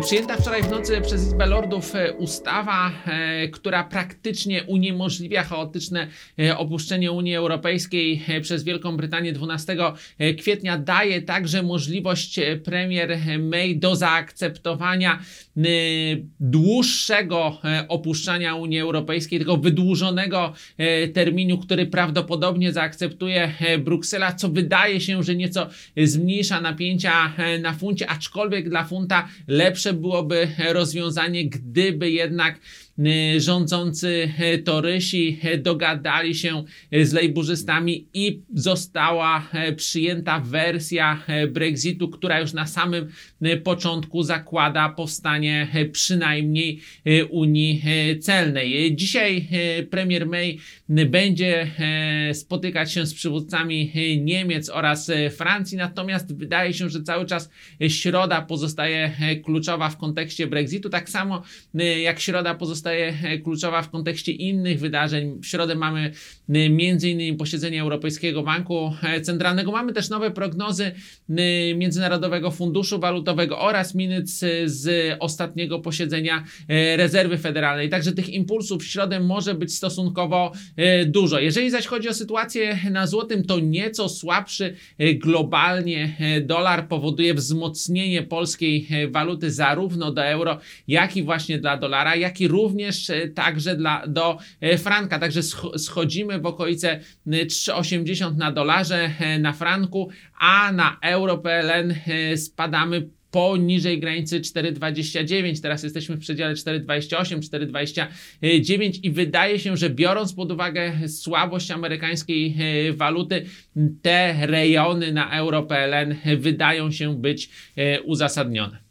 Przyjęta wczoraj w nocy przez Izbę Lordów e, ustawa, e, która praktycznie uniemożliwia chaotyczne e, opuszczenie Unii Europejskiej e, przez Wielką Brytanię 12 kwietnia, daje także możliwość e, premier May do zaakceptowania e, dłuższego e, opuszczania Unii Europejskiej, tego wydłużonego e, terminu, który prawdopodobnie zaakceptuje e, Bruksela, co wydaje się, że nieco zmniejsza napięcia e, na funcie, aczkolwiek dla funta lepsze byłoby rozwiązanie, gdyby jednak rządzący e, Torysi e, dogadali się z lejburzystami i została przyjęta wersja Brexitu, która już na samym początku zakłada powstanie przynajmniej Unii Celnej. Dzisiaj premier May będzie spotykać się z przywódcami Niemiec oraz Francji, natomiast wydaje się, że cały czas środa pozostaje kluczowa w kontekście Brexitu, tak samo jak środa pozostaje e, kluczowa w kontekście innych wydarzeń. W środę mamy e, innymi posiedzenie Europejskiego Banku e, Centralnego. Mamy też nowe prognozy e, Międzynarodowego Funduszu Walutowego oraz minut z, z ostatniego posiedzenia e, Rezerwy Federalnej. Także tych impulsów w środę może być stosunkowo e, dużo. Jeżeli zaś chodzi o sytuację na złotym, to nieco słabszy e, globalnie e, dolar powoduje wzmocnienie polskiej e, waluty zarówno do euro, jak i właśnie dla dolara, jak i również e, także dla, do e, franka. Także sch- schodzimy w okolice e, 3,80 na dolarze, e, na franku, a na euro PLN e, spadamy poniżej granicy 4,29. Teraz jesteśmy w przedziale 4,28, 4,29 i wydaje się, że biorąc pod uwagę słabość amerykańskiej e, waluty, te rejony na euro PLN wydają się być e, uzasadnione.